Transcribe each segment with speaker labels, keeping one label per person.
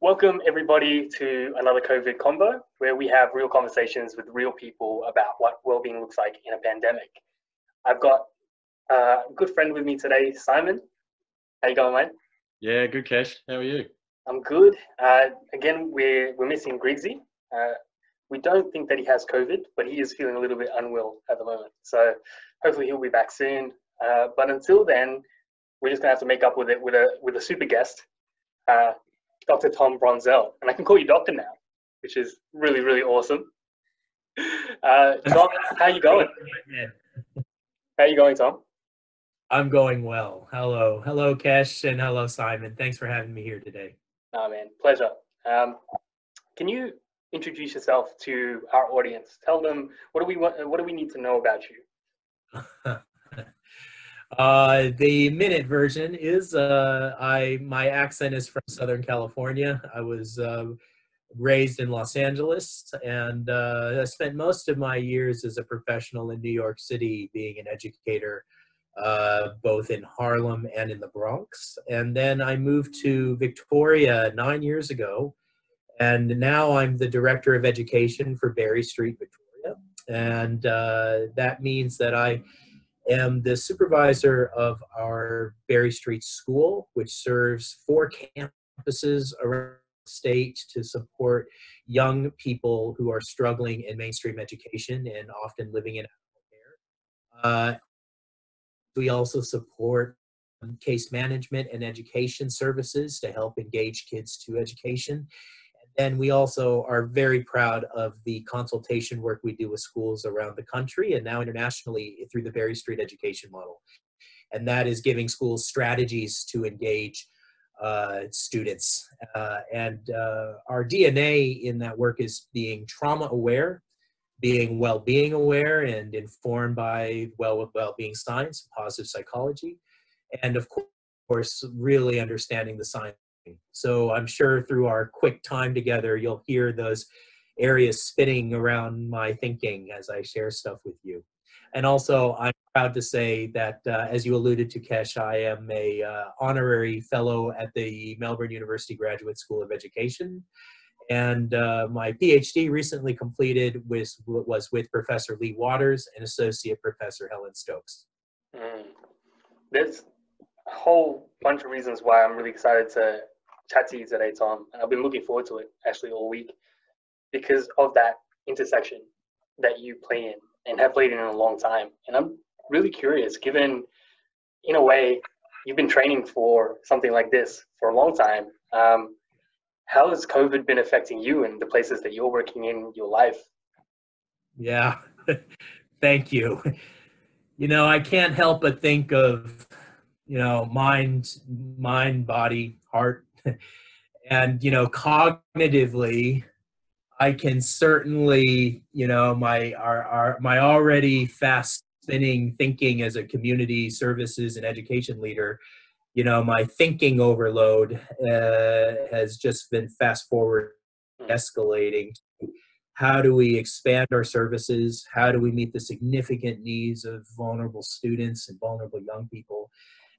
Speaker 1: Welcome, everybody, to another COVID Convo where we have real conversations with real people about what well-being looks like in a pandemic. I've got a good friend with me today, Simon. How you going, mate?
Speaker 2: Yeah, good Kesh. How are you?
Speaker 1: I'm good. Uh, again, we're we're missing Griggsy. Uh, we don't think that he has COVID, but he is feeling a little bit unwell at the moment. So hopefully he'll be back soon. Uh, but until then, we're just gonna have to make up with it with a with a super guest, uh, Dr. Tom Brunzell, and I can call you Doctor now, which is really really awesome. Uh, Tom, how you going? How you going, Tom?
Speaker 3: I'm going well. Hello. Hello, Kesh, and hello, Simon. Thanks for having me here today.
Speaker 1: Oh man, pleasure. Um, can you introduce yourself to our audience? Tell them what do we want, what do we need to know about you?
Speaker 3: uh, the minute version is uh, I my accent is from Southern California. I was uh, raised in Los Angeles, and uh, I spent most of my years as a professional in New York City, being an educator uh, both in Harlem and in the Bronx. And then I moved to Victoria nine years ago, and now I'm the director of education for Berry Street, Victoria. And uh, that means that I am the supervisor of our Berry Street School, which serves four campuses around the state to support young people who are struggling in mainstream education and often living in care. Uh, we also support case management and education services to help engage kids to education. And we also are very proud of the consultation work we do with schools around the country and now internationally through the Berry Street Education Model. And that is giving schools strategies to engage uh, students. Uh, and uh, our DNA in that work is being trauma aware being well-being aware and informed by well well-being science, positive psychology, and of course, really understanding the science. So I'm sure through our quick time together, you'll hear those areas spinning around my thinking as I share stuff with you. And also, I'm proud to say that, uh, as you alluded to, Kesh, I am a uh, honorary fellow at the Melbourne University Graduate School of Education and uh, my PhD recently completed was, was with Professor Lea Waters and Associate Professor Helen Stokes.
Speaker 1: Mm. There's a whole bunch of reasons why I'm really excited to chat to you today, Tom. And I've been looking forward to it actually all week because of that intersection that you play in and have played in in a long time. And I'm really curious, given in a way you've been training for something like this for a long time. Um, how has COVID been affecting you and the places that you're working in your life?
Speaker 3: Yeah, thank you. You know, I can't help but think of, you know, mind, mind, body, heart, and you know, cognitively, I can certainly, you know, my our, our my already fast spinning thinking as a community services and education leader you know my thinking overload uh, has just been fast forward escalating how do we expand our services? How do we meet the significant needs of vulnerable students and vulnerable young people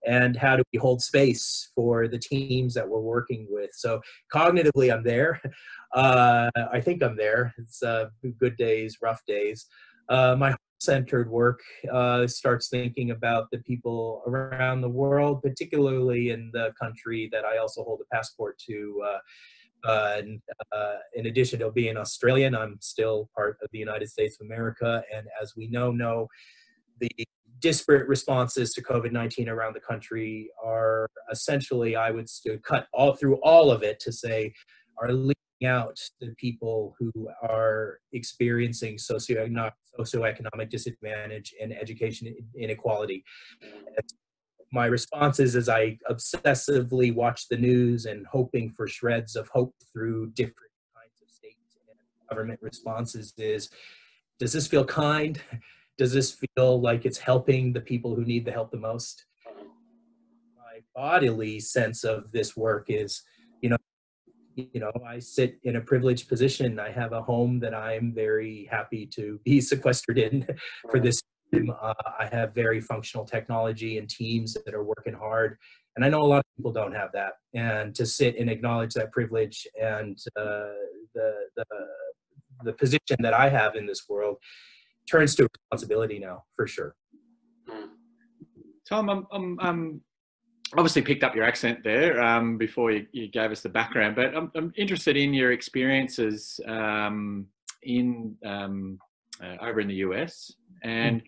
Speaker 3: and how do we hold space for the teams that we're working with. So cognitively i'm there. Uh, i think i'm there. It's uh, good days rough days. Uh, my centered work uh, starts thinking about the people around the world, particularly in the country that I also hold a passport to. Uh, uh, uh, in addition to being Australian, I'm still part of the United States of America, and as we know, know the disparate responses to COVID-19 around the country are essentially, I would cut all through all of it to say, are leaving out the people who are experiencing socioeconomic, socioeconomic disadvantage and education inequality. And my response is as I obsessively watch the news and hoping for shreds of hope through different kinds of state and government responses is, does this feel kind? Does this feel like it's helping the people who need the help the most? My bodily sense of this work is you know, you know, I sit in a privileged position. I have a home that I'm very happy to be sequestered in for this. Uh, I have very functional technology and teams that are working hard. And I know a lot of people don't have that. And to sit and acknowledge that privilege and uh, the, the, the position that I have in this world turns to responsibility now, for sure.
Speaker 2: Tom, I'm, I'm, I'm obviously picked up your accent there um, before you, you gave us the background, but I'm, I'm interested in your experiences um, in um, uh, over in the US, and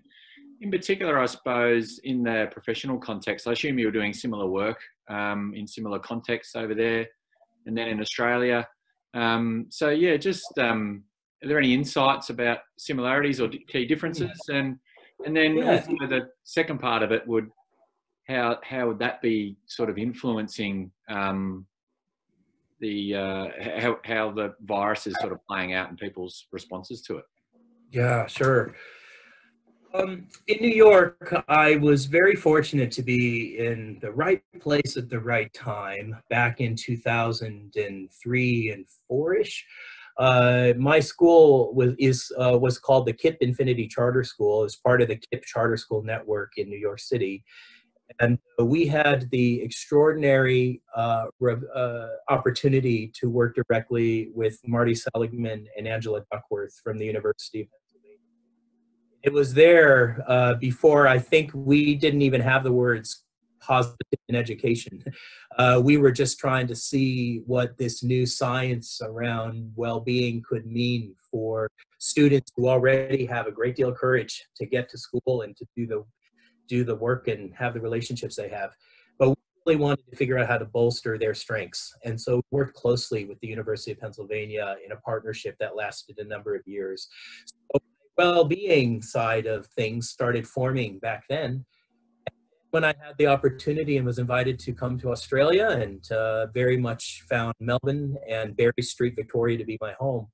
Speaker 2: in particular, I suppose in the professional context. I assume you were doing similar work um, in similar contexts over there, and then in Australia. Um, so yeah, just um, are there any insights about similarities or key differences? And and then
Speaker 3: Yeah.
Speaker 2: also the second part of it would how how would that be sort of influencing um, the uh, how how the virus is sort of playing out and people's responses to it?
Speaker 3: Yeah, sure. Um, in New York, I was very fortunate to be in the right place at the right time back in 2003 and four ish. Uh, my school was is uh, was called the KIPP Infinity Charter School. It's part of the KIPP Charter School network in New York City, and we had the extraordinary uh, uh, opportunity to work directly with Marty Seligman and Angela Duckworth from the University of Pennsylvania. It was there uh, before I think we didn't even have the words positive in education. Uh, we were just trying to see what this new science around well-being could mean for students who already have a great deal of courage to get to school and to do the do the work and have the relationships they have. But we really wanted to figure out how to bolster their strengths. And so we worked closely with the University of Pennsylvania in a partnership that lasted a number of years. So well-being side of things started forming back then. When I had the opportunity and was invited to come to Australia and uh, very much found Melbourne and Berry Street, Victoria to be my home.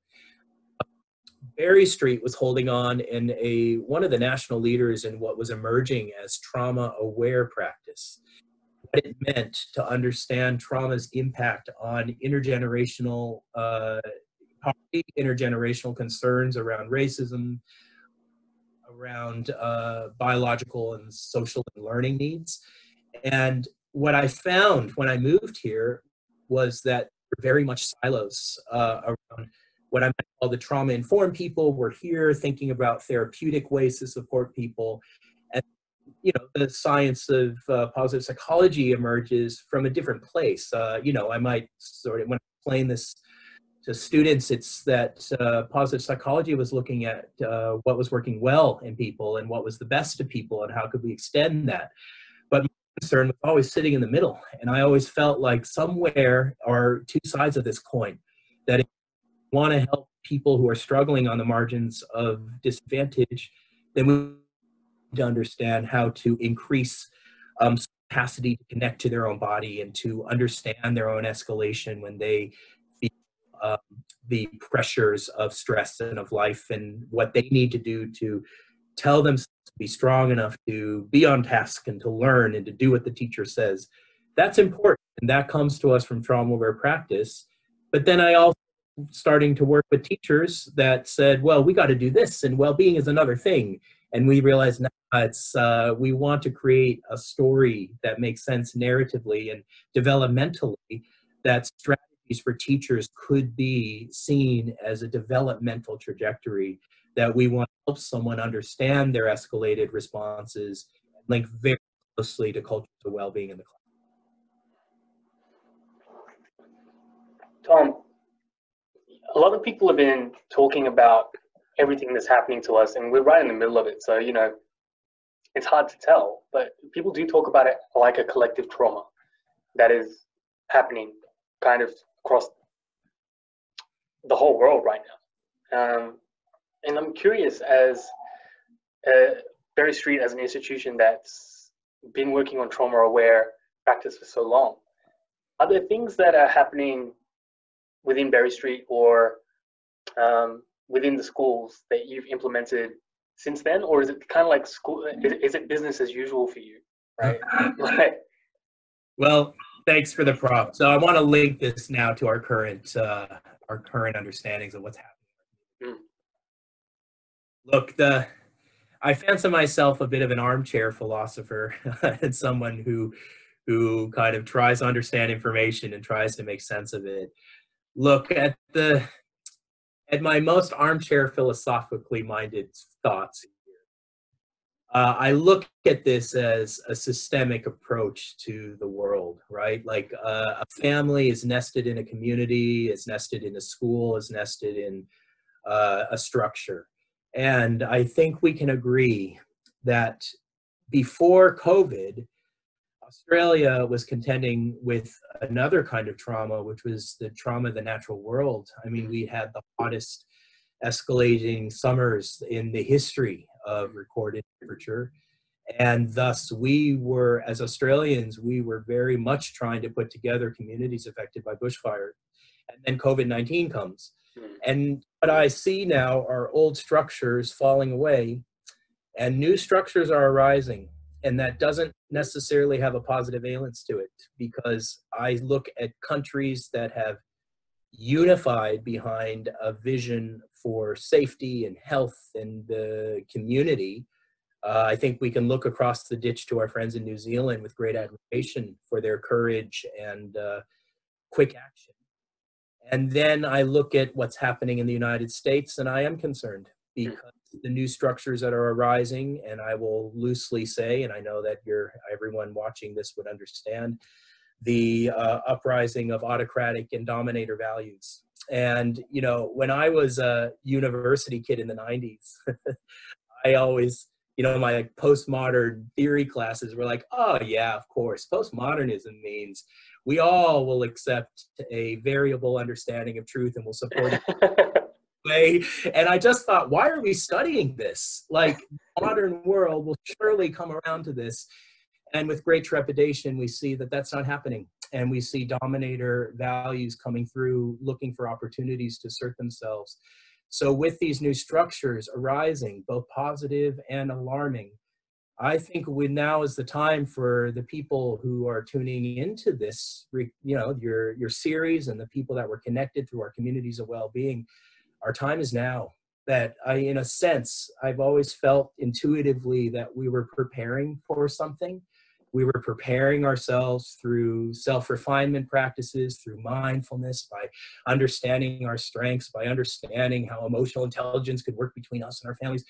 Speaker 3: Berry Street was holding on in a one of the national leaders in what was emerging as trauma aware practice. What it meant to understand trauma's impact on intergenerational uh, poverty, intergenerational concerns around racism, around uh, biological and social and learning needs. And what I found when I moved here was that very much silos uh, around what I might call the trauma informed people. We're here thinking about therapeutic ways to support people. And, you know, the science of uh, positive psychology emerges from a different place. Uh, you know, I might sort of, when I explain this to students, it's that uh, positive psychology was looking at uh, what was working well in people and what was the best of people and how could we extend that. But my concern was always sitting in the middle. And I always felt like somewhere are two sides of this coin that if we want to help people who are struggling on the margins of disadvantage, then we need to understand how to increase um, capacity to connect to their own body and to understand their own escalation when they the pressures of stress and of life and what they need to do to tell themselves to be strong enough to be on task and to learn and to do what the teacher says. That's important. And that comes to us from trauma aware practice. But then I also starting to work with teachers that said, well, we got to do this and well-being is another thing. And we realized now it's, uh, we want to create a story that makes sense narratively and developmentally that strategies for teachers could be seen as a developmental trajectory that we want to help someone understand their escalated responses link very closely to culture of well-being in the class.
Speaker 1: Tom, a lot of people have been talking about everything that's happening to us, and we're right in the middle of it. So, you know, it's hard to tell, but people do talk about it like a collective trauma that is happening kind of across the whole world right now. Um, and I'm curious, as uh, Berry Street, as an institution that's been working on trauma aware practice for so long, are there things that are happening within Berry Street or um, within the schools that you've implemented since then, or is it kind of like school? Is, is it business as usual for you? Right. like,
Speaker 3: Well, thanks for the prompt. So I want to link this now to our current uh, our current understandings of what's happening.
Speaker 1: Mm.
Speaker 3: Look, the I fancy myself a bit of an armchair philosopher and someone who who kind of tries to understand information and tries to make sense of it. Look at the at my most armchair philosophically minded thoughts. Uh, I look at this as a systemic approach to the world, right? Like uh, a family is nested in a community, is nested in a school, is nested in uh, a structure. And I think we can agree that before COVID, Australia was contending with another kind of trauma, which was the trauma of the natural world. I mean, we had the hottest escalating summers in the history of recorded temperature. And thus, we were, as Australians, we were very much trying to put together communities affected by bushfire. And then COVID 19 comes.
Speaker 1: Mm.
Speaker 3: And what I see now are old structures falling away, and new structures are arising. And that doesn't necessarily have a positive valence to it because I look at countries that have unified behind a vision for safety and health and the community. Uh, I think we can look across the ditch to our friends in New Zealand with great admiration for their courage and uh, quick action. And then I look at what's happening in the United States, and I am concerned because the new structures that are arising, and I will loosely say, and I know that you're everyone watching this would understand, the uh, uprising of autocratic and dominator values. And you know, when I was a university kid in the '90s, I always, you know, my postmodern theory classes were like, "Oh yeah, of course, postmodernism means we all will accept a variable understanding of truth and will support it way. And I just thought, why are we studying this? Like, modern world will surely come around to this. And with great trepidation, we see that that's not happening. And we see dominator values coming through, looking for opportunities to assert themselves. So, with these new structures arising, both positive and alarming, I think we now is the time for the people who are tuning into this, you know, your your series and the people that were connected through our communities of well-being. Our time is now. That I, in a sense, I've always felt intuitively that we were preparing for something. We were preparing ourselves through self-refinement practices, through mindfulness, by understanding our strengths, by understanding how emotional intelligence could work between us and our families.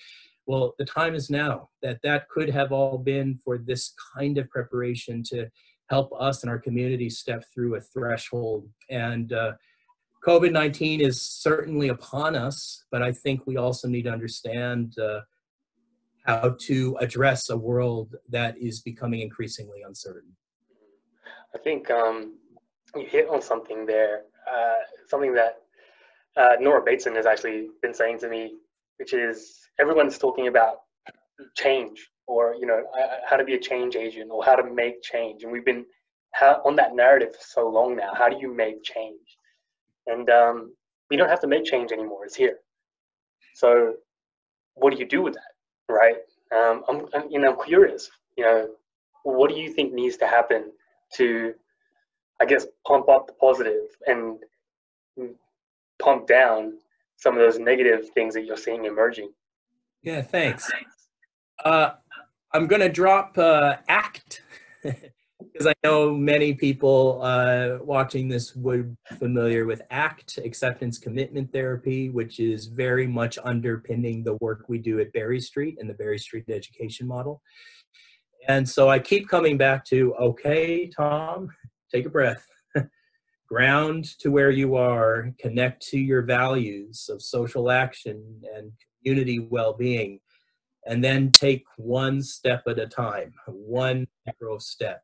Speaker 3: Well the time is now that that could have all been for this kind of preparation to help us and our community step through a threshold. And uh, covid-19 is certainly upon us but i think we also need to understand uh, how to address a world that is becoming increasingly uncertain
Speaker 1: I think um, you hit on something there, uh, something that uh, Nora Bateson has actually been saying to me, which is everyone's talking about change or you know uh, how to be a change agent or how to make change, and we've been on that narrative for so long now. How do you make change? And um, we don't have to make change anymore; it's here. So, what do you do with that, right? Um, I'm, I'm, you know, I'm curious. You know, what do you think needs to happen to, I guess, pump up the positive and pump down some of those negative things that you're seeing emerging.
Speaker 3: yeah thanks uh, i'm going to drop uh, act because i know many people uh, watching this would be familiar with act acceptance commitment therapy which is very much underpinning the work we do at berry street and the berry street education model. And so i keep coming back to okay tom take a breath. Ground to where you are, connect to your values of social action and community well being, and then take one step at a time, one micro step.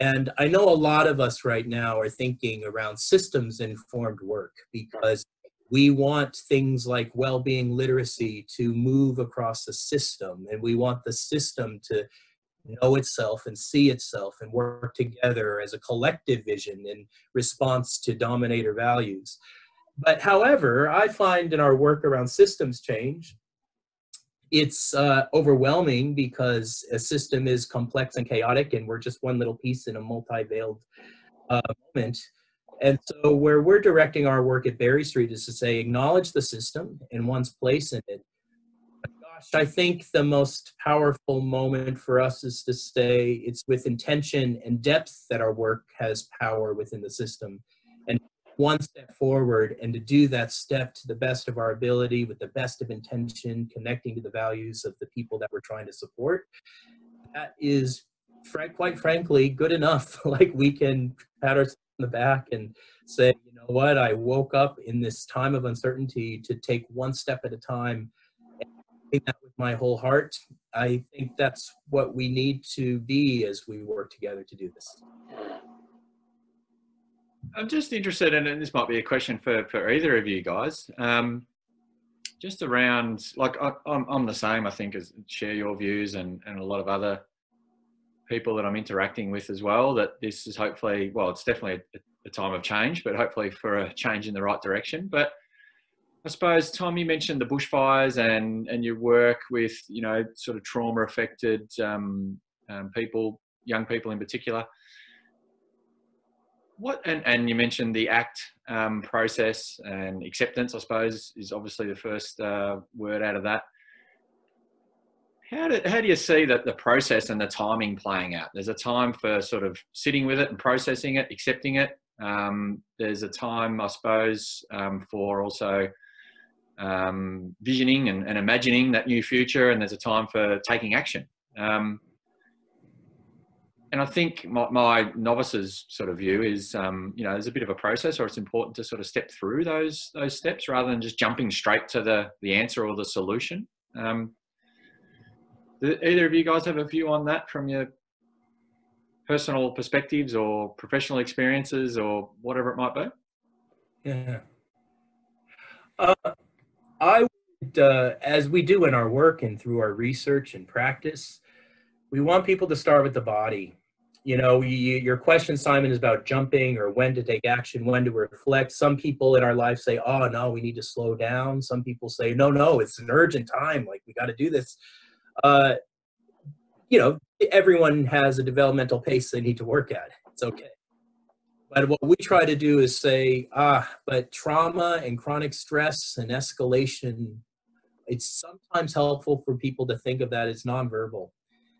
Speaker 3: And I know a lot of us right now are thinking around systems informed work because we want things like well being literacy to move across the system, and we want the system to know itself and see itself and work together as a collective vision in response to dominator values. But however, I find in our work around systems change, it's uh, overwhelming because a system is complex and chaotic, and we're just one little piece in a multi-veiled uh, moment. And so, where we're directing our work at Berry Street is to say, acknowledge the system and one's place in it. But gosh, I think the most powerful moment for us is to say it's with intention and depth that our work has power within the system. One step forward, and to do that step to the best of our ability, with the best of intention, connecting to the values of the people that we're trying to support. That is, frank, quite frankly, good enough. like we can pat ourselves on the back and say, you know what, I woke up in this time of uncertainty to take one step at a time. That with my whole heart. I think that's what we need to be as we work together to do this.
Speaker 2: I'm just interested, in, and this might be a question for, for either of you guys. Um, just around, like, I, I'm, I'm the same, I think, as share your views and, and a lot of other people that I'm interacting with as well. That this is hopefully, well, it's definitely a, a time of change, but hopefully for a change in the right direction. But I suppose, Tom, you mentioned the bushfires and, and your work with, you know, sort of trauma affected um, um, people, young people in particular what and, and you mentioned the act um, process and acceptance i suppose is obviously the first uh, word out of that. How do, how do you see that the process and the timing playing out? There's a time for sort of sitting with it and processing it accepting it. Um, there's a time i suppose um, for also um, visioning and, and, imagining that new future and there's a time for taking action. Um, and I think my, my, novice's sort of view is, um, you know, there's a bit of a process, or it's important to sort of step through those those steps rather than just jumping straight to the the answer or the solution. Um, do either of you guys have a view on that from your personal perspectives or professional experiences or whatever it might be?
Speaker 3: Yeah. Uh, I would, uh, as we do in our work and through our research and practice, we want people to start with the body. You know, you, your question, Simon, is about jumping or when to take action, when to reflect. Some people in our life say, oh, no, we need to slow down. Some people say, no, no, it's an urgent time. Like, we got to do this. Uh, you know, everyone has a developmental pace they need to work at. It's okay. But what we try to do is say, ah, but trauma and chronic stress and escalation, it's sometimes helpful for people to think of that as nonverbal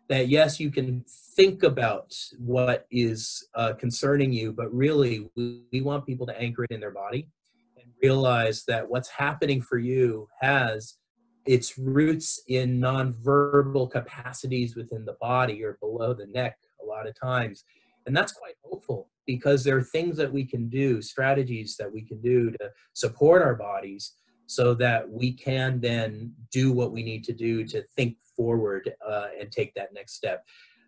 Speaker 3: that yes, you can think about what is uh, concerning you, but really we, we want people to anchor it in their body and realize that what's happening for you has its roots in nonverbal capacities within the body or below the neck a lot of times. And that's quite hopeful because there are things that we can do, strategies that we can do to support our bodies so that we can then do what we need to do to think forward uh, and take that next step.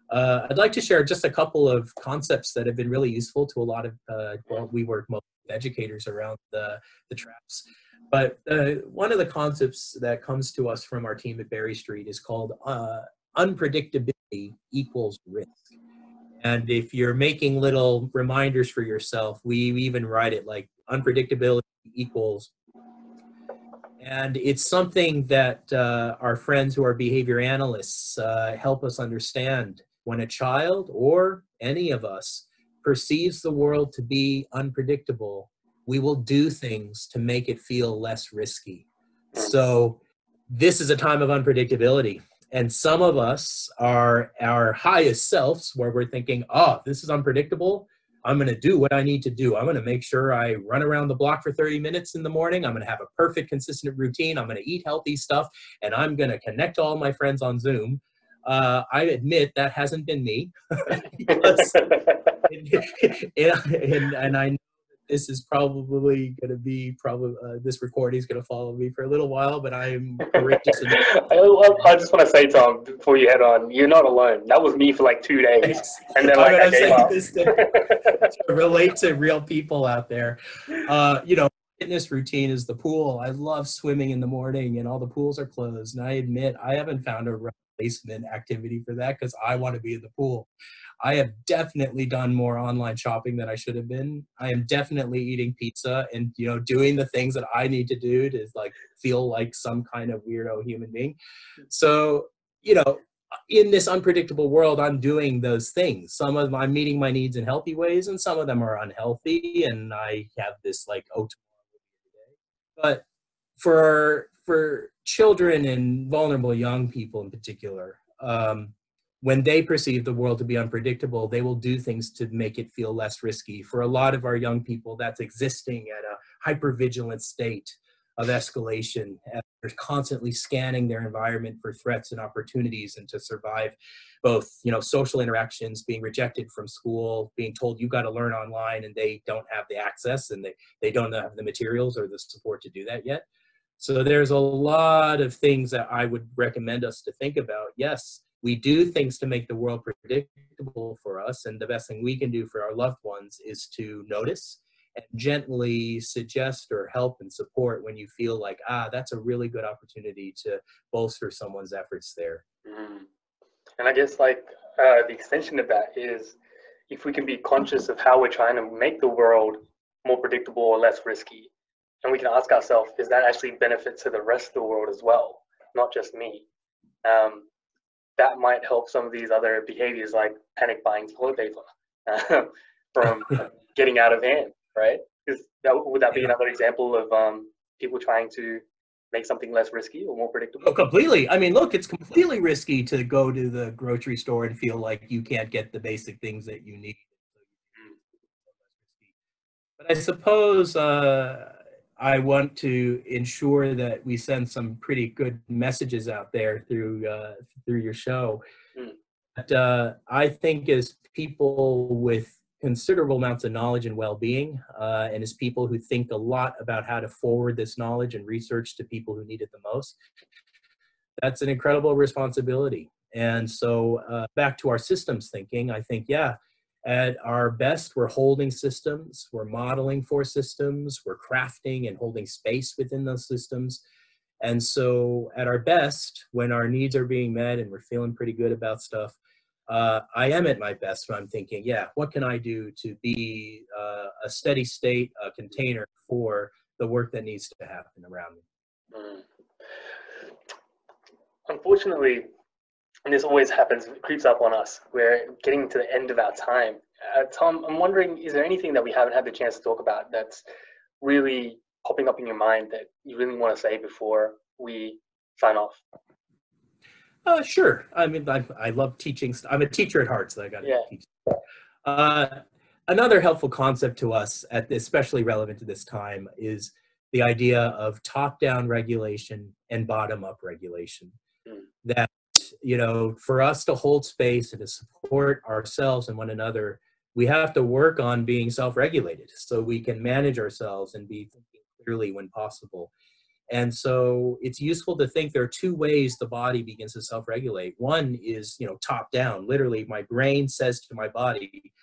Speaker 3: Uh, I'd like to share just a couple of concepts that have been really useful to a lot of, uh, well, we work most educators around the, the traps. But uh, one of the concepts that comes to us from our team at Berry Street is called uh, unpredictability equals risk. And if you're making little reminders for yourself, we even write it like unpredictability equals and it's something that uh, our friends who are behavior analysts uh, help us understand. When a child or any of us perceives the world to be unpredictable, we will do things to make it feel less risky. So, this is a time of unpredictability. And some of us are our highest selves where we're thinking, oh, this is unpredictable. I'm going to do what I need to do. I'm going to make sure I run around the block for 30 minutes in the morning. I'm going to have a perfect, consistent routine. I'm going to eat healthy stuff, and I'm going to connect all my friends on Zoom. Uh, I admit that hasn't been me. and, and, and, I this is probably going to be probably uh, this recording is going to follow me for a little while, but I'm courageous.
Speaker 1: I, I just want to say, Tom, before you head on, you're not alone. That was me for like two days, and then like I, I gave up.
Speaker 3: To, to relate to real people out there, uh, you know, fitness routine is the pool. I love swimming in the morning, and all the pools are closed. And I admit I haven't found a replacement activity for that because I want to be in the pool. I have definitely done more online shopping than I should have been. I am definitely eating pizza and you know doing the things that I need to do to like feel like some kind of weirdo human being. So, you know, in this unpredictable world, I'm doing those things. Some of them I'm meeting my needs in healthy ways, and some of them are unhealthy. And I have this like, oh. But for for children and vulnerable young people in particular, um, when they perceive the world to be unpredictable, they will do things to make it feel less risky. For a lot of our young people, that's existing at a hypervigilant state of escalation. They're constantly scanning their environment for threats and opportunities and to survive both, you know, social interactions, being rejected from school, being told you got to learn online and they don't have the access and they, they don't have the materials or the support to do that yet. So there's a lot of things that I would recommend us to think about. Yes, we do things to make the world predictable for us and the best thing we can do for our loved ones is to notice and gently suggest or help and support when you feel like ah that's a really good opportunity to bolster someone's efforts there
Speaker 1: Mm. And I guess like uh, the extension of that is if we can be conscious of how we're trying to make the world more predictable or less risky, and we can ask ourselves, is that actually benefit to the rest of the world as well, not just me? Um, that might help some of these other behaviors like panic buying toilet paper uh, from getting out of hand, right? Is that, would that be
Speaker 3: Yeah.
Speaker 1: another example of um, people trying to make something less risky or more predictable?
Speaker 3: Oh, completely. I mean, look, it's completely risky to go to the grocery store and feel like you can't get the basic things that you need. But I suppose uh, I want to ensure that we send some pretty good messages out there through uh, through your show.
Speaker 1: Mm.
Speaker 3: But uh, I think as people with considerable amounts of knowledge and well-being, uh, and as people who think a lot about how to forward this knowledge and research to people who need it the most, that's an incredible responsibility. And so, uh, back to our systems thinking, I think, yeah, at our best, we're holding systems, we're modeling for systems, we're crafting and holding space within those systems. And so, at our best, when our needs are being met and we're feeling pretty good about stuff, uh, I am at my best when I'm thinking, yeah, what can I do to be uh, a steady state, a container for the work that needs to happen around me?
Speaker 1: Mm. Unfortunately, and this always happens, it creeps up on us. We're getting to the end of our time. Uh, Tom, I'm wondering, is there anything that we haven't had the chance to talk about that's really popping up in your mind that you really want to say before we sign off?
Speaker 3: Uh, sure. I mean, I, I love teaching. st- I'm a teacher at heart, so I got to
Speaker 1: Yeah.
Speaker 3: teach. Uh, another helpful concept to us, at especially relevant to this time, is the idea of top-down regulation and bottom-up regulation.
Speaker 1: Mm.
Speaker 3: That you know, for us to hold space and to support ourselves and one another, we have to work on being self-regulated so we can manage ourselves and be thinking clearly when possible. And so it's useful to think there are two ways the body begins to self-regulate. One is, you know, top down. Literally, my brain says to my body,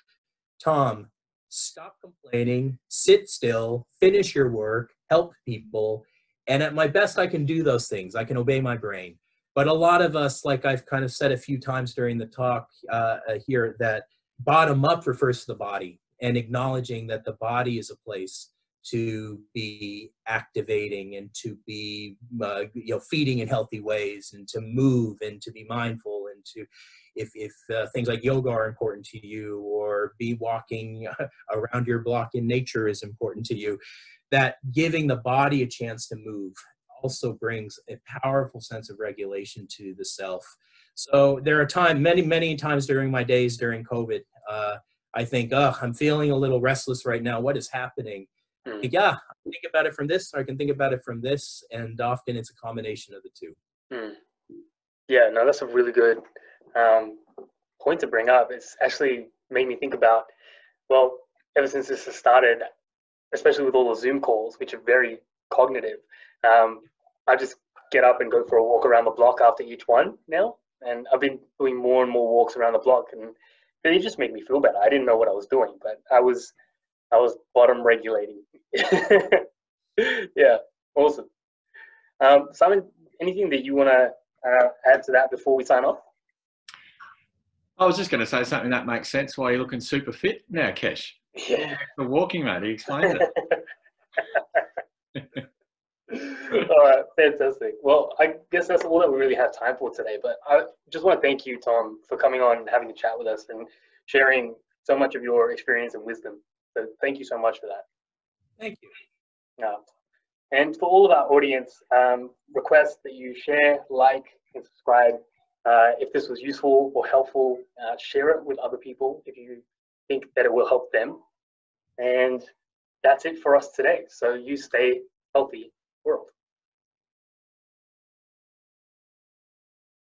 Speaker 3: Tom, stop complaining, sit still, finish your work, help people. And at my best, I can do those things. I can obey my brain. But a lot of us, like I've kind of said a few times during the talk uh, here, that bottom up refers to the body and acknowledging that the body is a place to be activating and to be uh, you know feeding in healthy ways and to move and to be mindful and to if if uh, things like yoga are important to you or be walking around your block in nature is important to you that giving the body a chance to move also brings a powerful sense of regulation to the self so there are times many many times during my days during covid uh, i think oh i'm feeling a little restless right now what is happening
Speaker 1: Hmm.
Speaker 3: yeah, I think about it from this, or I can think about it from this, and often it's a combination of the two.
Speaker 1: Mm. Yeah, no, that's a really good um, point to bring up. It's actually made me think about, well, ever since this has started, especially with all the Zoom calls, which are very cognitive, um, I just get up and go for a walk around the block after each one now. And I've been doing more and more walks around the block, and they just make me feel better. I didn't know what I was doing, but I was, I was bottom regulating. yeah, awesome. Um, Simon, anything that you want to uh, add to that before we sign off?
Speaker 2: I was just going to say something that makes sense. Why you're looking super fit now, Kesh?
Speaker 1: Yeah.
Speaker 2: The walking, mate. He explains it.
Speaker 1: all right, fantastic. Well, I guess that's all that we really have time for today. But I just want to thank you, Tom, for coming on and having a chat with us and sharing so much of your experience and wisdom. So thank you so much for that.
Speaker 3: Thank you.
Speaker 1: Uh, and for all of our audience, um, request that you share, like, and subscribe. Uh, if this was useful or helpful, uh, share it with other people if you think that it will help them. And that's it for us today. So you stay healthy, world.